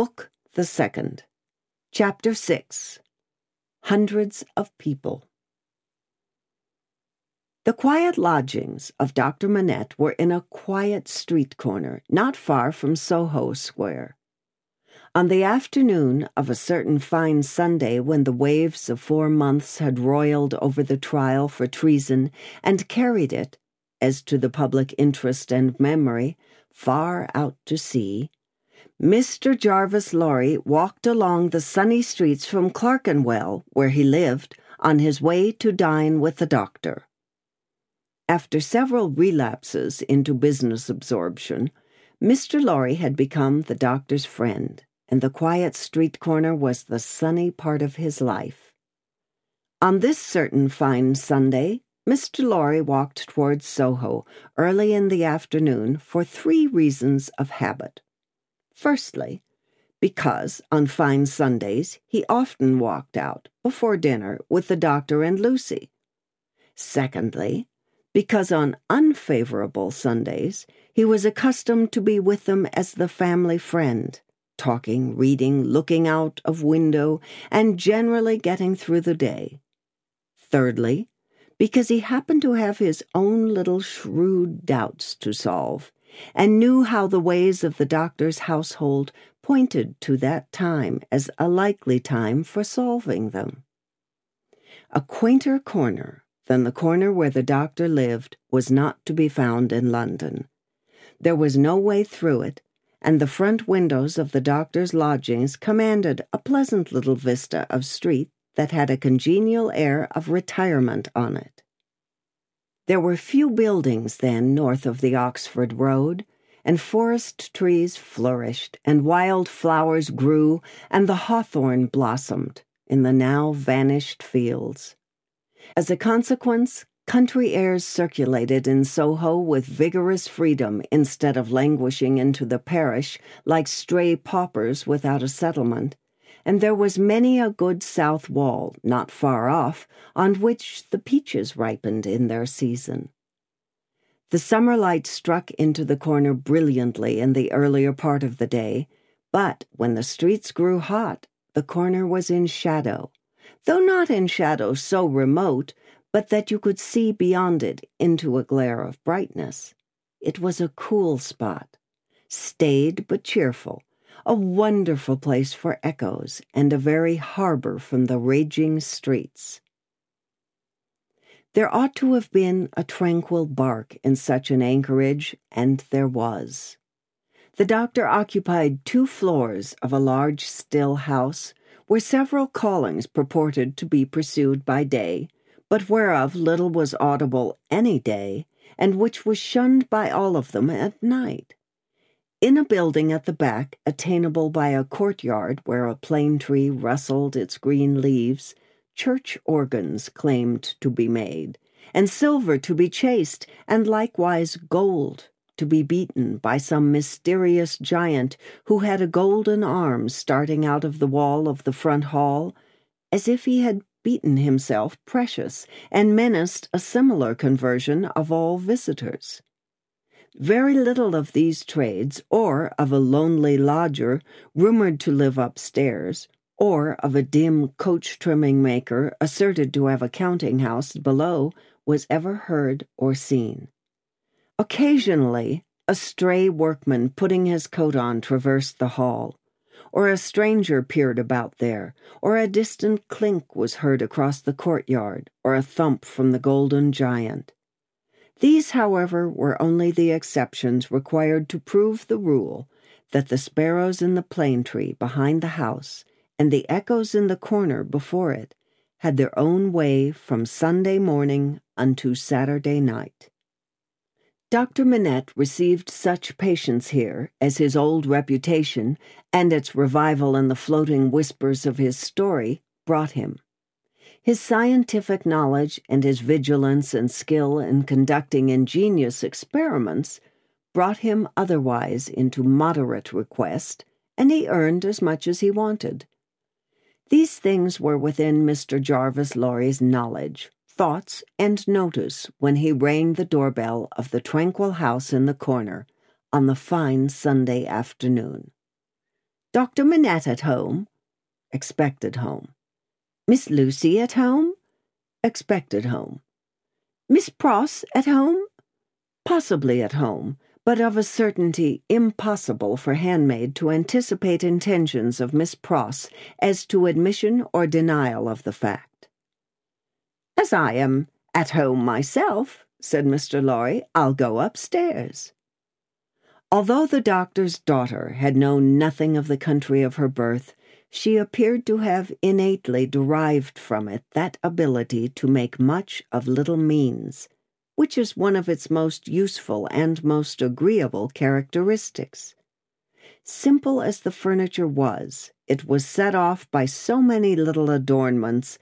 Book the Second, Chapter 6 Hundreds of People. The quiet lodgings of Dr. Manette were in a quiet street corner not far from Soho Square. On the afternoon of a certain fine Sunday when the waves of four months had roiled over the trial for treason and carried it, as to the public interest and memory, far out to sea, Mr. Jarvis Lorry walked along the sunny streets from Clerkenwell, where he lived, on his way to dine with the doctor. After several relapses into business absorption, Mr. Lorry had become the doctor's friend and the quiet street corner was the sunny part of his life. On this certain fine Sunday, Mr. Lorry walked towards Soho early in the afternoon for three reasons of habit. Firstly, because on fine Sundays he often walked out before dinner with the doctor and Lucy. Secondly, because on unfavorable Sundays he was accustomed to be with them as the family friend talking, reading, looking out of window, and generally getting through the day. Thirdly, because he happened to have his own little shrewd doubts to solve, and knew how the ways of the doctor's household pointed to that time as a likely time for solving them. A quainter corner than the corner where the doctor lived was not to be found in London. There was no way through it and the front windows of the doctor's lodgings commanded a pleasant little vista of street that had a congenial air of retirement on it. There were few buildings then north of the Oxford Road, and forest trees flourished, and wild flowers grew, and the hawthorn blossomed in the now vanished fields. As a consequence, Country airs circulated in Soho with vigorous freedom instead of languishing into the parish like stray paupers without a settlement, and there was many a good south wall not far off on which the peaches ripened in their season. The summer light struck into the corner brilliantly in the earlier part of the day, but when the streets grew hot, the corner was in shadow, though not in shadow so remote but that you could see beyond it into a glare of brightness. It was a cool spot, staid but cheerful, a wonderful place for echoes, and a very harbor from the raging streets. There ought to have been a tranquil bark in such an anchorage, and there was. The doctor occupied two floors of a large still house where several callings purported to be pursued by day but whereof little was audible any day, and which was shunned by all of them at night. In a building at the back, attainable by a courtyard where a plane tree rustled its green leaves, church organs claimed to be made, and silver to be chased, and likewise gold to be beaten by some mysterious giant who had a golden arm starting out of the wall of the front hall, as if he had beaten himself precious and menaced a similar conversion of all visitors. Very little of these trades, or of a lonely lodger rumored to live upstairs, or of a dim coach trimming maker asserted to have a counting house below, was ever heard or seen. Occasionally, a stray workman putting his coat on traversed the hall, or a stranger peered about there, or a distant clink was heard across the courtyard, or a thump from the golden giant. These, however, were only the exceptions required to prove the rule that the sparrows in the plane tree behind the house and the echoes in the corner before it had their own way from Sunday morning unto Saturday night. Dr. Manette received such patients here as his old reputation and its revival in the floating whispers of his story brought him. His scientific knowledge and his vigilance and skill in conducting ingenious experiments brought him otherwise into moderate request, and he earned as much as he wanted. These things were within Mr. Jarvis Lorry's knowledge, thoughts, and notice when he rang the doorbell of the tranquil house in the corner on the fine Sunday afternoon. Dr. Manette at home? Expected home. Miss Lucy at home? Expected home. Miss Pross at home? Possibly at home, but of a certainty impossible for Handmaid to anticipate intentions of Miss Pross as to admission or denial of the fact. As I am at home myself, said Mr. Lorry, I'll go upstairs. Although the doctor's daughter had known nothing of the country of her birth, she appeared to have innately derived from it that ability to make much of little means, which is one of its most useful and most agreeable characteristics. Simple as the furniture was, it was set off by so many little adornments,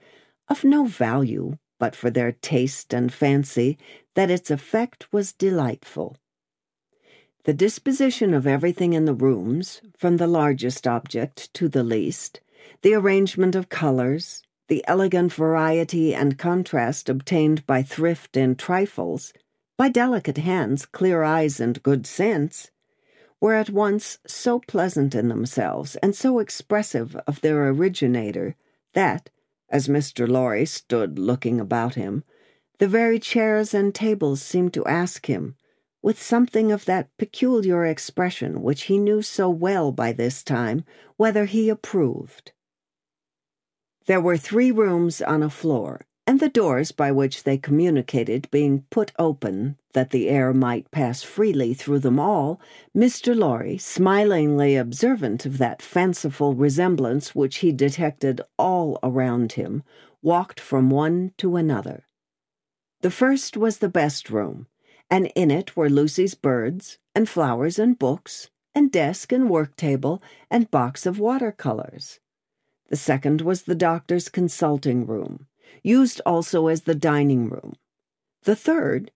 of no value but for their taste and fancy, that its effect was delightful. The disposition of everything in the rooms, from the largest object to the least, the arrangement of colors, the elegant variety and contrast obtained by thrift in trifles, by delicate hands, clear eyes, and good sense, were at once so pleasant in themselves and so expressive of their originator that, as Mr. Lorry stood looking about him, the very chairs and tables seemed to ask him, with something of that peculiar expression which he knew so well by this time, whether he approved. There were three rooms on a floor, and the doors by which they communicated being put open that the air might pass freely through them all, Mr. Lorry, smilingly observant of that fanciful resemblance which he detected all around him, walked from one to another. The first was the best room, and in it were Lucy's birds, and flowers and books, and desk and work table, and box of watercolors. The second was the doctor's consulting room, used also as the dining room. The third,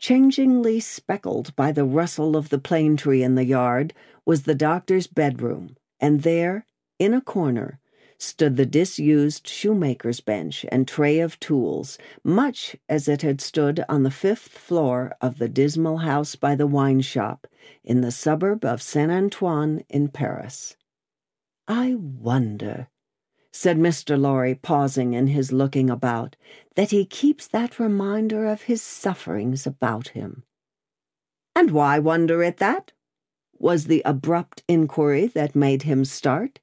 changingly speckled by the rustle of the plane tree in the yard, was the doctor's bedroom, and there, in a corner, stood the disused shoemaker's bench and tray of tools, much as it had stood on the fifth floor of the dismal house by the wine shop in the suburb of Saint Antoine in Paris. I wonder, said Mr. Lorry, pausing in his looking about, that he keeps that reminder of his sufferings about him. And why wonder at that? was the abrupt inquiry that made him start.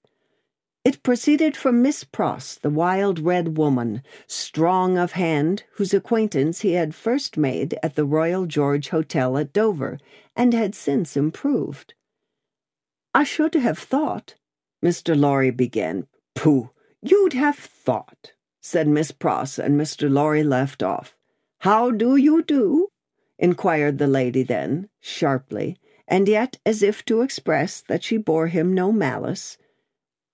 It proceeded from Miss Pross, the wild red woman, strong of hand, whose acquaintance he had first made at the Royal George Hotel at Dover, and had since improved. I should have thought, Mr. Lorry began. Pooh, you'd have thought, said Miss Pross, and Mr. Lorry left off. How do you do? inquired the lady then, sharply, and yet as if to express that she bore him no malice.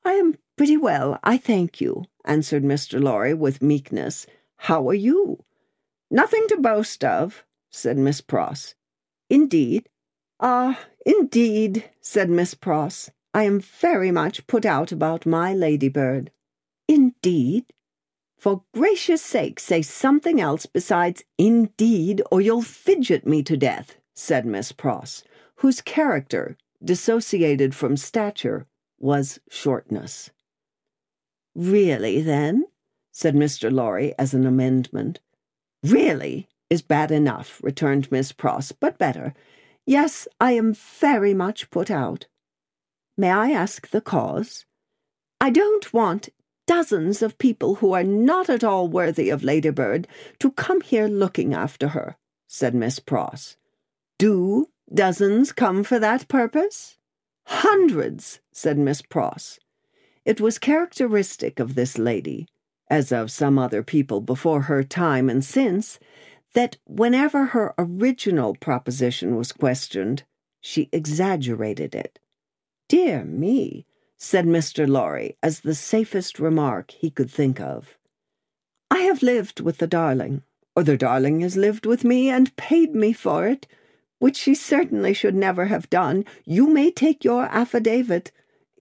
I am pretty well, I thank you, answered Mr. Lorry with meekness. How are you? Nothing to boast of, said Miss Pross. Indeed? Ah, indeed, said Miss Pross. I am very much put out about my ladybird. Indeed? For gracious sake, say something else besides indeed, or you'll fidget me to death, said Miss Pross, whose character, dissociated from stature, was shortness. Really, then? said Mr. Lorry as an amendment. Really is bad enough, returned Miss Pross, but better. Yes, I am very much put out. May I ask the cause? I don't want dozens of people who are not at all worthy of Ladybird to come here looking after her, said Miss Pross. Do dozens come for that purpose? Hundreds, said Miss Pross. It was characteristic of this lady, as of some other people before her time and since, that whenever her original proposition was questioned, she exaggerated it. Dear me, said Mr. Lorry, as the safest remark he could think of. I have lived with the darling, or the darling has lived with me and paid me for it which she certainly should never have done, you may take your affidavit.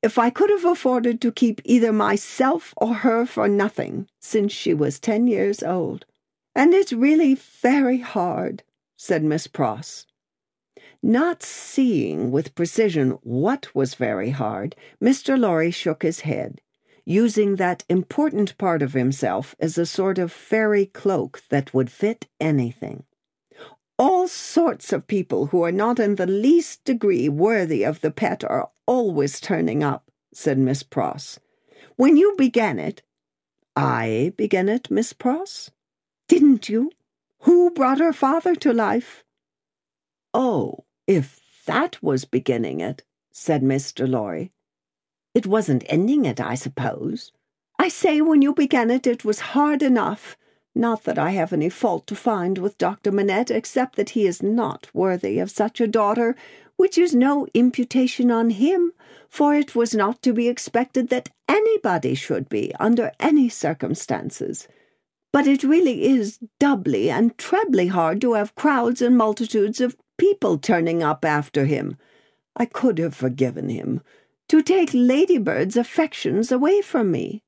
If I could have afforded to keep either myself or her for nothing since she was ten years old. And it's really very hard, said Miss Pross. Not seeing with precision what was very hard, Mr. Lorry shook his head, using that important part of himself as a sort of fairy cloak that would fit anything. All sorts of people who are not in the least degree worthy of the pet are always turning up, said Miss Pross. When you began it, I began it, Miss Pross? Didn't you? Who brought her father to life? Oh, if that was beginning it, said Mr. Lorry. It wasn't ending it, I suppose. I say when you began it, it was hard enough. Not that I have any fault to find with Dr. Manette, except that he is not worthy of such a daughter, which is no imputation on him, for it was not to be expected that anybody should be, under any circumstances. But it really is doubly and trebly hard to have crowds and multitudes of people turning up after him. I could have forgiven him. To take Ladybird's affections away from me.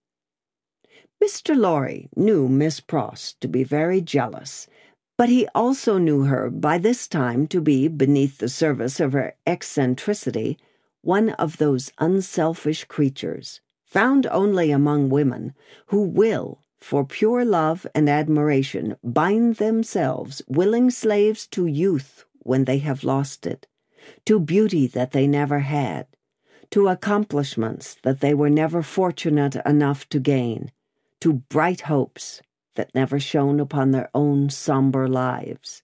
Mr. Lorry knew Miss Pross to be very jealous, but he also knew her by this time to be, beneath the service of her eccentricity, one of those unselfish creatures, found only among women, who will, for pure love and admiration, bind themselves willing slaves to youth when they have lost it, to beauty that they never had, to accomplishments that they were never fortunate enough to gain to bright hopes that never shone upon their own somber lives.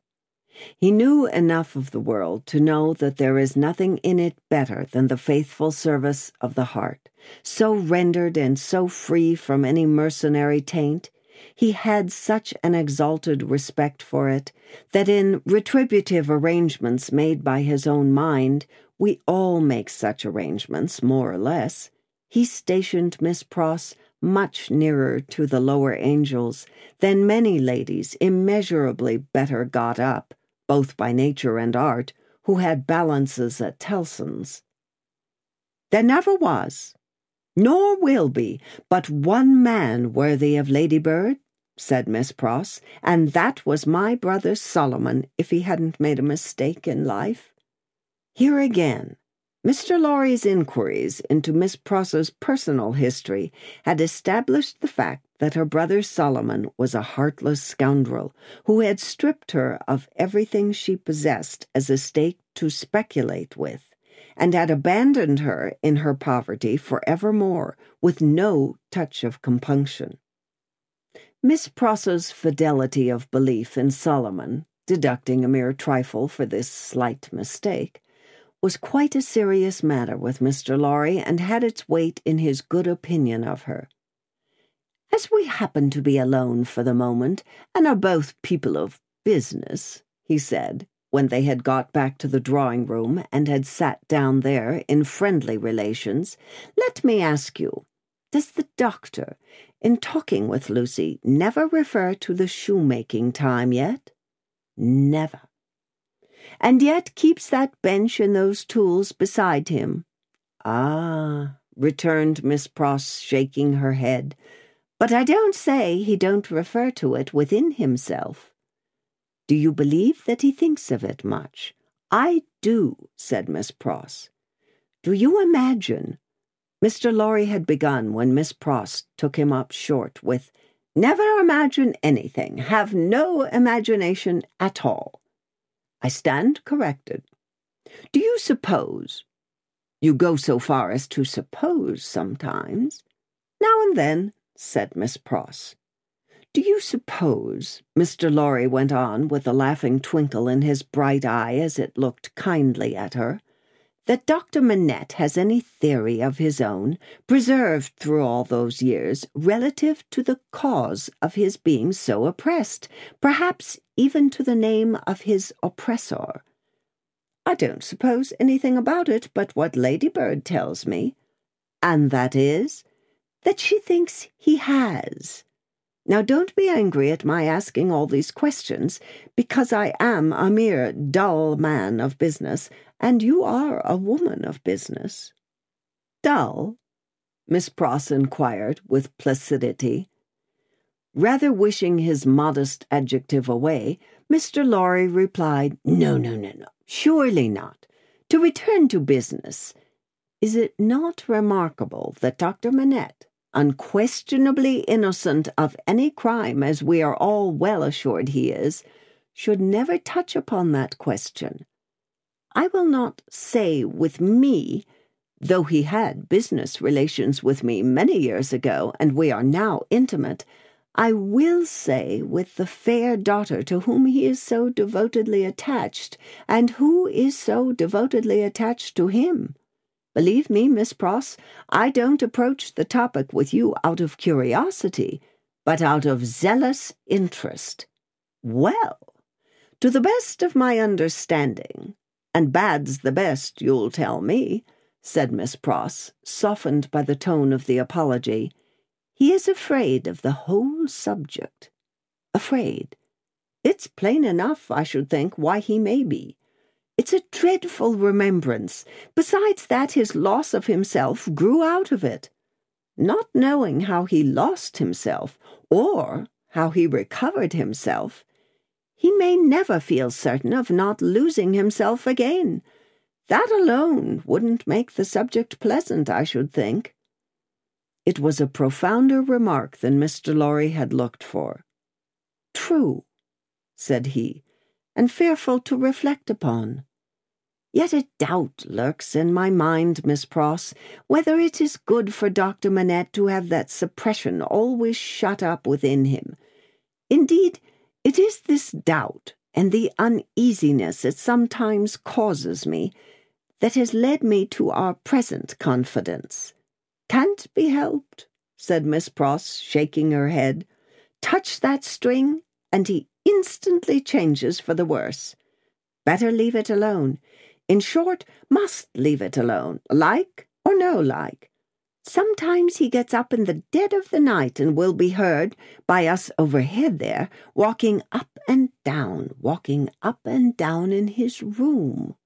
He knew enough of the world to know that there is nothing in it better than the faithful service of the heart, so rendered and so free from any mercenary taint. He had such an exalted respect for it that in retributive arrangements made by his own mind, we all make such arrangements, more or less. He stationed Miss Pross much nearer to the lower angels than many ladies immeasurably better got up, both by nature and art, who had balances at Tellson's. There never was, nor will be, but one man worthy of Ladybird, said Miss Pross, and that was my brother Solomon if he hadn't made a mistake in life. Here again, Mr. Lorry's inquiries into Miss Pross's personal history had established the fact that her brother Solomon was a heartless scoundrel who had stripped her of everything she possessed as a stake to speculate with, and had abandoned her in her poverty for evermore with no touch of compunction. Miss Pross's fidelity of belief in Solomon, deducting a mere trifle for this slight mistake, was quite a serious matter with Mr. Lorry and had its weight in his good opinion of her. As we happen to be alone for the moment, and are both people of business, he said, when they had got back to the drawing room and had sat down there in friendly relations, let me ask you, does the doctor, in talking with Lucy, never refer to the shoemaking time yet? Never and yet keeps that bench and those tools beside him. Ah, returned Miss Pross, shaking her head, but I don't say he don't refer to it within himself. Do you believe that he thinks of it much? I do, said Miss Pross. Do you imagine? Mr. Lorry had begun when Miss Pross took him up short with, Never imagine anything, have no imagination at all. I stand corrected. Do you suppose? You go so far as to suppose sometimes. Now and then, said Miss Pross. Do you suppose, Mr. Lorry went on with a laughing twinkle in his bright eye as it looked kindly at her, that Dr. Manette has any theory of his own, preserved through all those years, relative to the cause of his being so oppressed, perhaps even to the name of his oppressor. I don't suppose anything about it but what Ladybird tells me, and that is that she thinks he has. Now, don't be angry at my asking all these questions, because I am a mere dull man of business, and you are a woman of business. Dull? Miss Pross inquired with placidity. Rather wishing his modest adjective away, Mr. Lorry replied, No, no, no, no. Surely not. To return to business, is it not remarkable that Dr. Manette, unquestionably innocent of any crime as we are all well assured he is, should never touch upon that question? I will not say with me, though he had business relations with me many years ago, and we are now intimate, I will say with the fair daughter to whom he is so devotedly attached, and who is so devotedly attached to him. Believe me, Miss Pross, I don't approach the topic with you out of curiosity, but out of zealous interest. Well, to the best of my understanding, and bad's the best, you'll tell me, said Miss Pross, softened by the tone of the apology, he is afraid of the whole subject. Afraid. It's plain enough, I should think, why he may be. It's a dreadful remembrance. Besides that, his loss of himself grew out of it. Not knowing how he lost himself, or how he recovered himself, he may never feel certain of not losing himself again. That alone wouldn't make the subject pleasant, I should think. It was a profounder remark than Mr. Lorry had looked for. True, said he, and fearful to reflect upon. Yet a doubt lurks in my mind, Miss Pross, whether it is good for Dr. Manette to have that suppression always shut up within him. Indeed, it is this doubt and the uneasiness it sometimes causes me that has led me to our present confidence. Can't be helped, said Miss Pross, shaking her head. Touch that string, and he instantly changes for the worse. Better leave it alone. In short, must leave it alone, like or no like. Sometimes he gets up in the dead of the night and will be heard, by us overhead there, walking up and down, walking up and down in his room.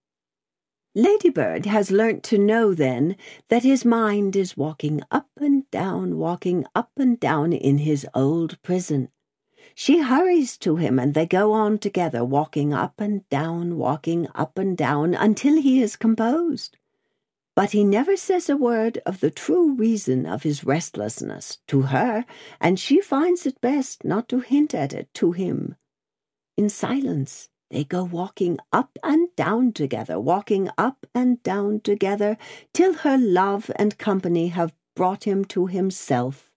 Ladybird has learnt to know then that his mind is walking up and down, walking up and down in his old prison. She hurries to him, and they go on together, walking up and down, walking up and down, until he is composed. But he never says a word of the true reason of his restlessness to her, and she finds it best not to hint at it to him. In silence, they go walking up and down together, walking up and down together, till her love and company have brought him to himself.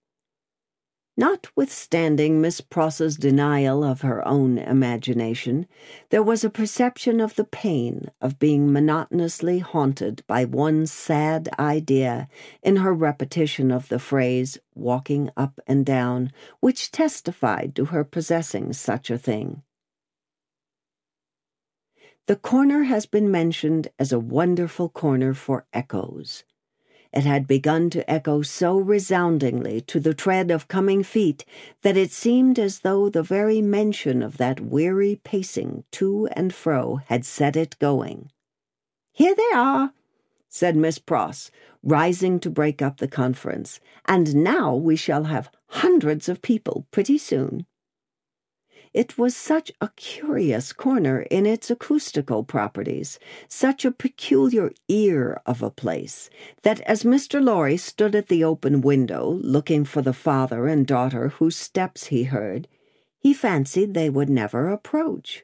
Notwithstanding Miss Pross's denial of her own imagination, there was a perception of the pain of being monotonously haunted by one sad idea in her repetition of the phrase walking up and down, which testified to her possessing such a thing. The corner has been mentioned as a wonderful corner for echoes. It had begun to echo so resoundingly to the tread of coming feet that it seemed as though the very mention of that weary pacing to and fro had set it going. Here they are, said Miss Pross, rising to break up the conference, and now we shall have hundreds of people pretty soon. It was such a curious corner in its acoustical properties, such a peculiar ear of a place, that as Mr. Lorry stood at the open window, looking for the father and daughter whose steps he heard, he fancied they would never approach.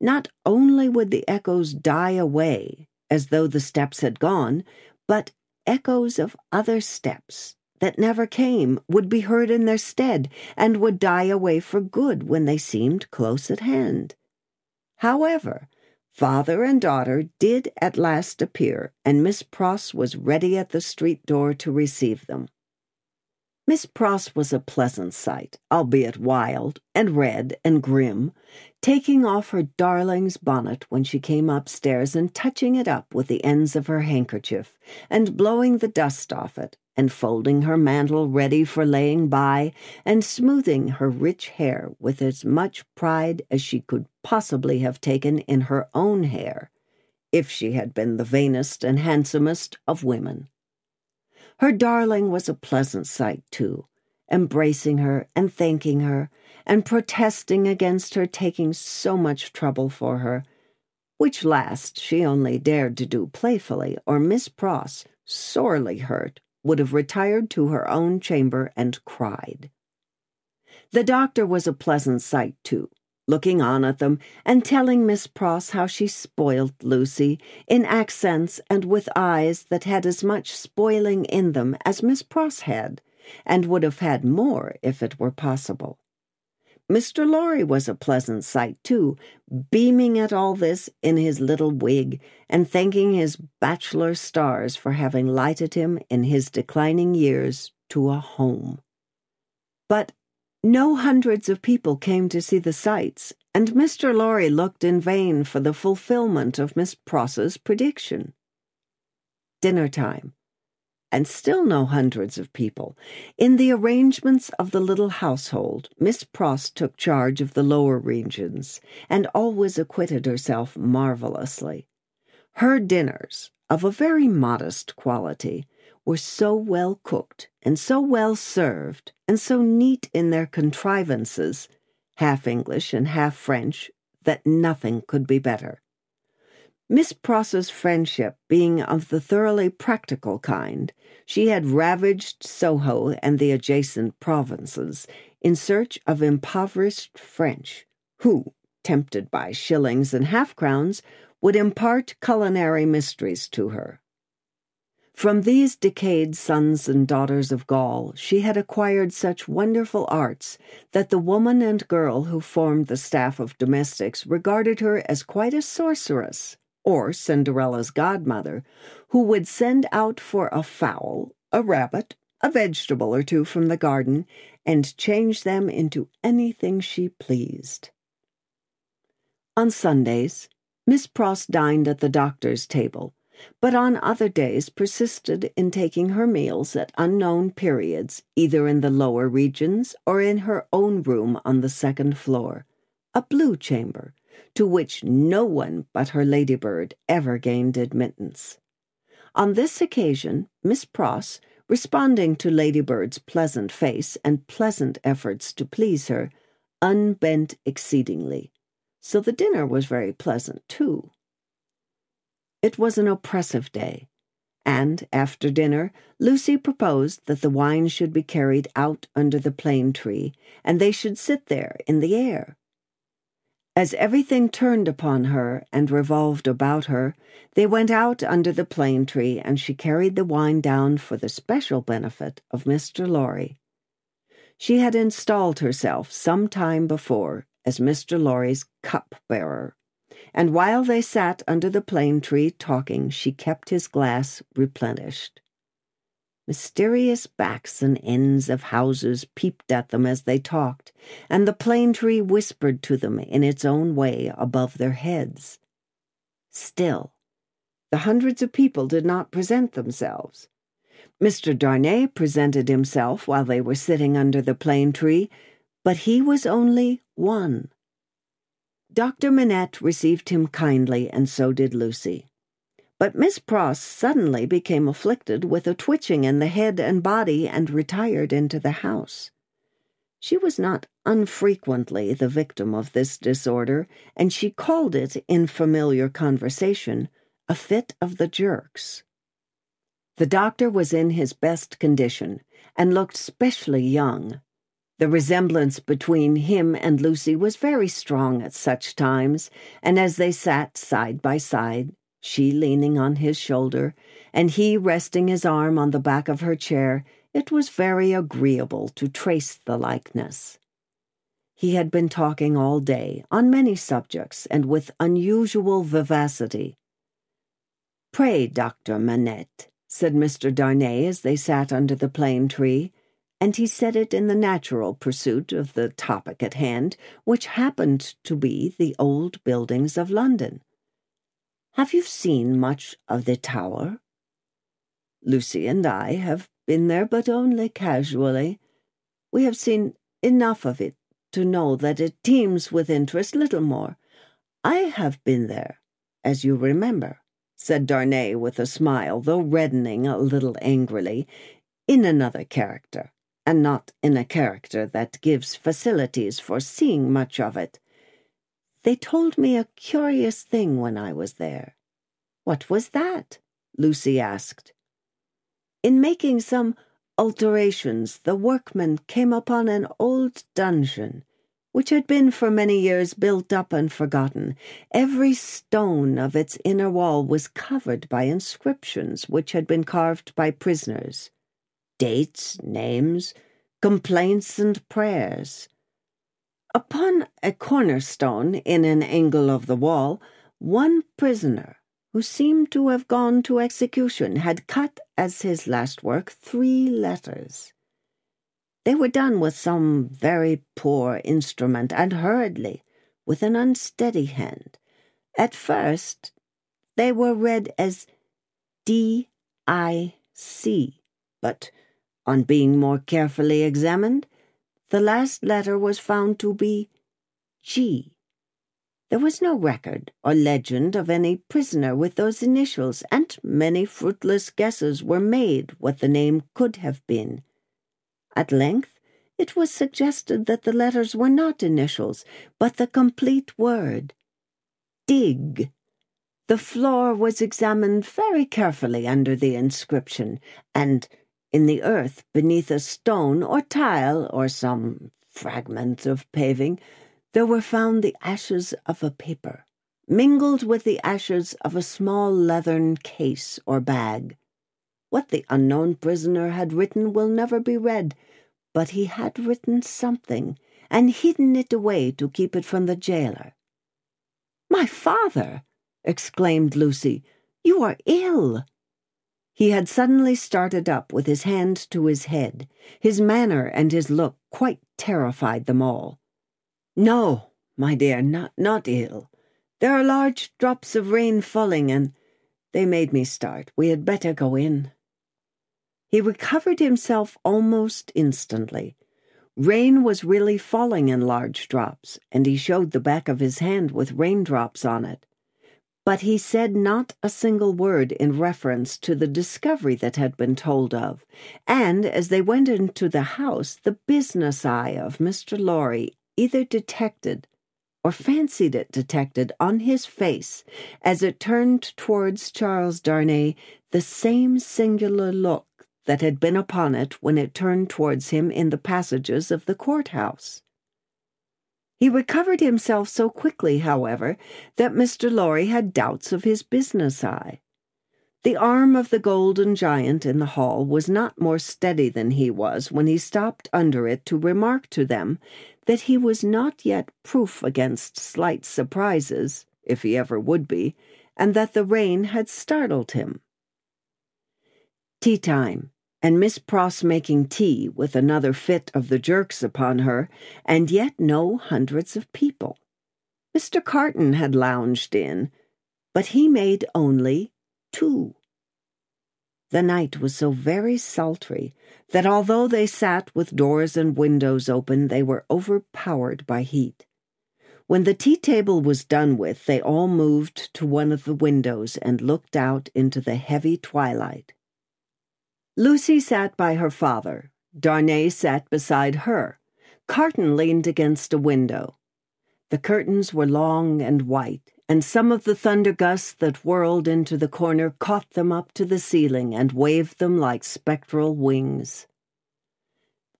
Not only would the echoes die away, as though the steps had gone, but echoes of other steps that never came would be heard in their stead and would die away for good when they seemed close at hand. However, father and daughter did at last appear, and Miss Pross was ready at the street door to receive them. Miss Pross was a pleasant sight, albeit wild and red and grim, taking off her darling's bonnet when she came upstairs and touching it up with the ends of her handkerchief, and blowing the dust off it, and folding her mantle ready for laying by, and smoothing her rich hair with as much pride as she could possibly have taken in her own hair, if she had been the vainest and handsomest of women. Her darling was a pleasant sight, too, embracing her and thanking her, and protesting against her taking so much trouble for her, which last she only dared to do playfully, or Miss Pross, sorely hurt, would have retired to her own chamber and cried. The doctor was a pleasant sight, too, looking on at them and telling Miss Pross how she spoilt Lucy, in accents and with eyes that had as much spoiling in them as Miss Pross had, and would have had more if it were possible. Mr. Lorry was a pleasant sight, too, beaming at all this in his little wig and thanking his bachelor stars for having lighted him in his declining years to a home. But no hundreds of people came to see the sights, and Mr. Lorry looked in vain for the fulfillment of Miss Pross's prediction. Dinner time and still no hundreds of people. In the arrangements of the little household, Miss Pross took charge of the lower regions, and always acquitted herself marvelously. Her dinners, of a very modest quality, were so well cooked, and so well served, and so neat in their contrivances, half English and half French, that nothing could be better. Miss Pross's friendship being of the thoroughly practical kind, she had ravaged Soho and the adjacent provinces in search of impoverished French, who, tempted by shillings and half crowns, would impart culinary mysteries to her. From these decayed sons and daughters of Gaul, she had acquired such wonderful arts that the woman and girl who formed the staff of domestics regarded her as quite a sorceress or Cinderella's godmother, who would send out for a fowl, a rabbit, a vegetable or two from the garden, and change them into anything she pleased. On Sundays, Miss Pross dined at the doctor's table, but on other days persisted in taking her meals at unknown periods, either in the lower regions or in her own room on the second floor, a blue chamber, to which no one but her ladybird ever gained admittance. On this occasion, Miss Pross, responding to Ladybird's pleasant face and pleasant efforts to please her, unbent exceedingly, so the dinner was very pleasant, too. It was an oppressive day, and after dinner, Lucy proposed that the wine should be carried out under the plane tree, and they should sit there in the air. As everything turned upon her and revolved about her, they went out under the plane tree and she carried the wine down for the special benefit of Mr. Lorry. She had installed herself some time before as Mr. Lorry's cup bearer, and while they sat under the plane tree talking, she kept his glass replenished. Mysterious backs and ends of houses peeped at them as they talked, and the plane tree whispered to them in its own way above their heads. Still, the hundreds of people did not present themselves. Mr. Darnay presented himself while they were sitting under the plane tree, but he was only one. Dr. Manette received him kindly, and so did Lucy. But Miss Pross suddenly became afflicted with a twitching in the head and body and retired into the house. She was not unfrequently the victim of this disorder, and she called it, in familiar conversation, a fit of the jerks. The doctor was in his best condition and looked specially young. The resemblance between him and Lucy was very strong at such times, and as they sat side by side, she leaning on his shoulder, and he resting his arm on the back of her chair, it was very agreeable to trace the likeness. He had been talking all day, on many subjects, and with unusual vivacity. Pray, Dr. Manette, said Mr. Darnay as they sat under the plane tree, and he said it in the natural pursuit of the topic at hand, which happened to be the old buildings of London. Have you seen much of the tower? Lucy and I have been there, but only casually. We have seen enough of it to know that it teems with interest, little more. I have been there, as you remember, said Darnay with a smile, though reddening a little angrily, in another character, and not in a character that gives facilities for seeing much of it. They told me a curious thing when I was there. What was that? Lucy asked. In making some alterations, the workmen came upon an old dungeon, which had been for many years built up and forgotten. Every stone of its inner wall was covered by inscriptions which had been carved by prisoners dates, names, complaints, and prayers. Upon a cornerstone in an angle of the wall, one prisoner who seemed to have gone to execution, had cut as his last work three letters. They were done with some very poor instrument and hurriedly, with an unsteady hand. At first, they were read as D I C, but on being more carefully examined, the last letter was found to be G. There was no record or legend of any prisoner with those initials, and many fruitless guesses were made what the name could have been. At length, it was suggested that the letters were not initials, but the complete word. Dig. The floor was examined very carefully under the inscription, and in the earth beneath a stone or tile or some fragment of paving, there were found the ashes of a paper, mingled with the ashes of a small leathern case or bag. What the unknown prisoner had written will never be read, but he had written something and hidden it away to keep it from the jailer. My father! exclaimed Lucy. You are ill. He had suddenly started up with his hand to his head. His manner and his look quite terrified them all. No, my dear, not, not ill. There are large drops of rain falling, and they made me start. We had better go in. He recovered himself almost instantly. Rain was really falling in large drops, and he showed the back of his hand with raindrops on it. But he said not a single word in reference to the discovery that had been told of, and as they went into the house, the business eye of Mr. Lorry either detected or fancied it detected on his face as it turned towards Charles Darnay the same singular look that had been upon it when it turned towards him in the passages of the courthouse. He recovered himself so quickly, however, that Mr. Lorry had doubts of his business eye. The arm of the golden giant in the hall was not more steady than he was when he stopped under it to remark to them that he was not yet proof against slight surprises, if he ever would be, and that the rain had startled him. Tea time, and Miss Pross making tea with another fit of the jerks upon her, and yet no hundreds of people. Mr. Carton had lounged in, but he made only two. The night was so very sultry that although they sat with doors and windows open, they were overpowered by heat. When the tea table was done with, they all moved to one of the windows and looked out into the heavy twilight. Lucy sat by her father. Darnay sat beside her. Carton leaned against a window. The curtains were long and white, and some of the thunder gusts that whirled into the corner caught them up to the ceiling and waved them like spectral wings.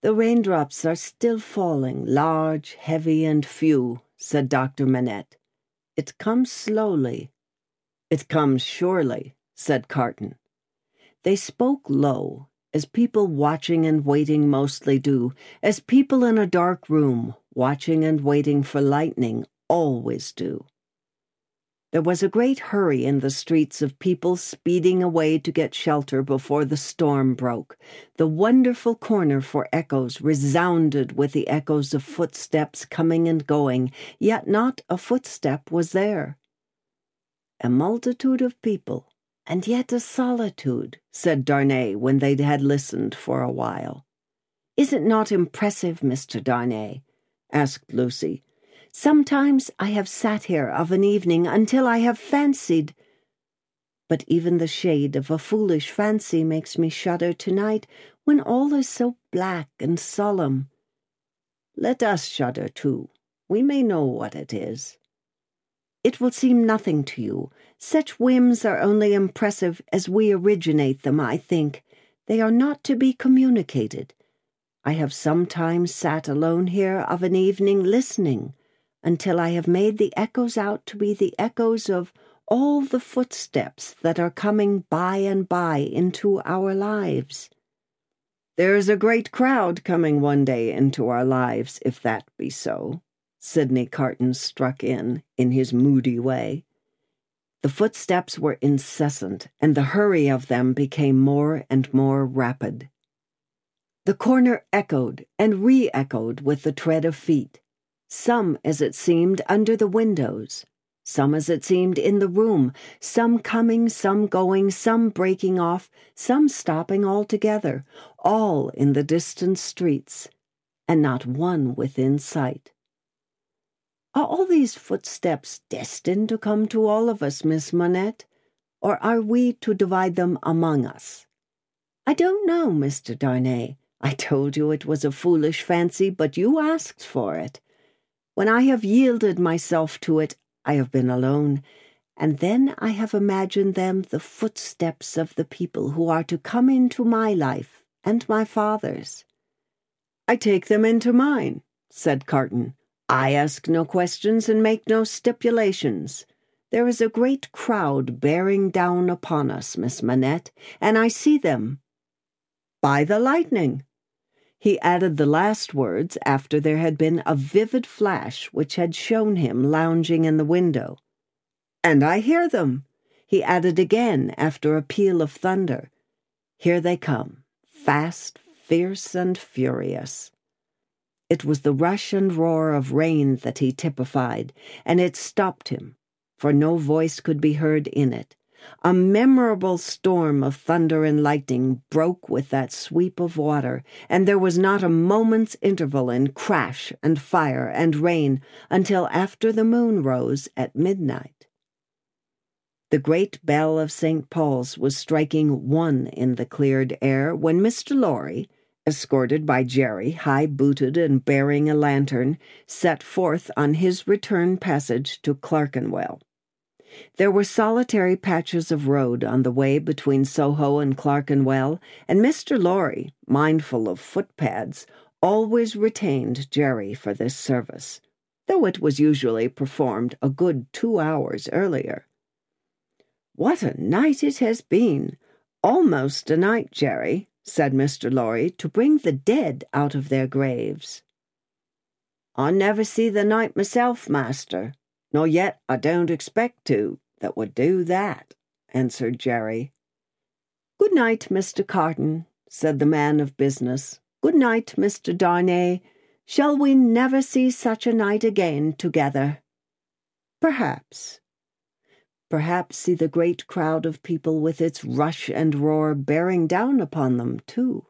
The raindrops are still falling, large, heavy, and few, said Dr. Manette. It comes slowly. It comes surely, said Carton. They spoke low, as people watching and waiting mostly do, as people in a dark room, watching and waiting for lightning, always do. There was a great hurry in the streets of people speeding away to get shelter before the storm broke. The wonderful corner for echoes resounded with the echoes of footsteps coming and going, yet not a footstep was there. A multitude of people, and yet a solitude, said Darnay when they had listened for a while. Is it not impressive, Mr. Darnay? asked Lucy. Sometimes I have sat here of an evening until I have fancied. But even the shade of a foolish fancy makes me shudder tonight when all is so black and solemn. Let us shudder too. We may know what it is. It will seem nothing to you. Such whims are only impressive as we originate them, I think. They are not to be communicated. I have sometimes sat alone here of an evening listening until I have made the echoes out to be the echoes of all the footsteps that are coming by and by into our lives. There's a great crowd coming one day into our lives, if that be so, Sydney Carton struck in, in his moody way. The footsteps were incessant, and the hurry of them became more and more rapid. The corner echoed and re echoed with the tread of feet, some, as it seemed, under the windows, some as it seemed in the room, some coming, some going, some breaking off, some stopping altogether, all in the distant streets, and not one within sight. Are all these footsteps destined to come to all of us, Miss Manette, or are we to divide them among us? I don't know, Mr. Darnay. I told you it was a foolish fancy, but you asked for it. When I have yielded myself to it, I have been alone, and then I have imagined them the footsteps of the people who are to come into my life and my father's. I take them into mine, said Carton. I ask no questions and make no stipulations. There is a great crowd bearing down upon us, Miss Manette, and I see them. By the lightning. He added the last words after there had been a vivid flash which had shown him lounging in the window. And I hear them, he added again after a peal of thunder. Here they come, fast, fierce, and furious. It was the rush and roar of rain that he typified, and it stopped him, for no voice could be heard in it. A memorable storm of thunder and lightning broke with that sweep of water, and there was not a moment's interval in crash and fire and rain until after the moon rose at midnight. The great bell of St. Paul's was striking one in the cleared air when Mr. Lorry, escorted by Jerry, high booted and bearing a lantern, set forth on his return passage to Clerkenwell. There were solitary patches of road on the way between Soho and Clerkenwell, and Mr. Lorry, mindful of footpads, always retained Jerry for this service, though it was usually performed a good two hours earlier. What a night it has been! Almost a night, Jerry, said Mr. Lorry, to bring the dead out of their graves. I never see the night myself, master, nor yet I don't expect to, that would do that, answered Jerry. Good night, Mr. Carton, said the man of business. Good night, Mr. Darnay. Shall we never see such a night again together? Perhaps. Perhaps see the great crowd of people with its rush and roar bearing down upon them, too.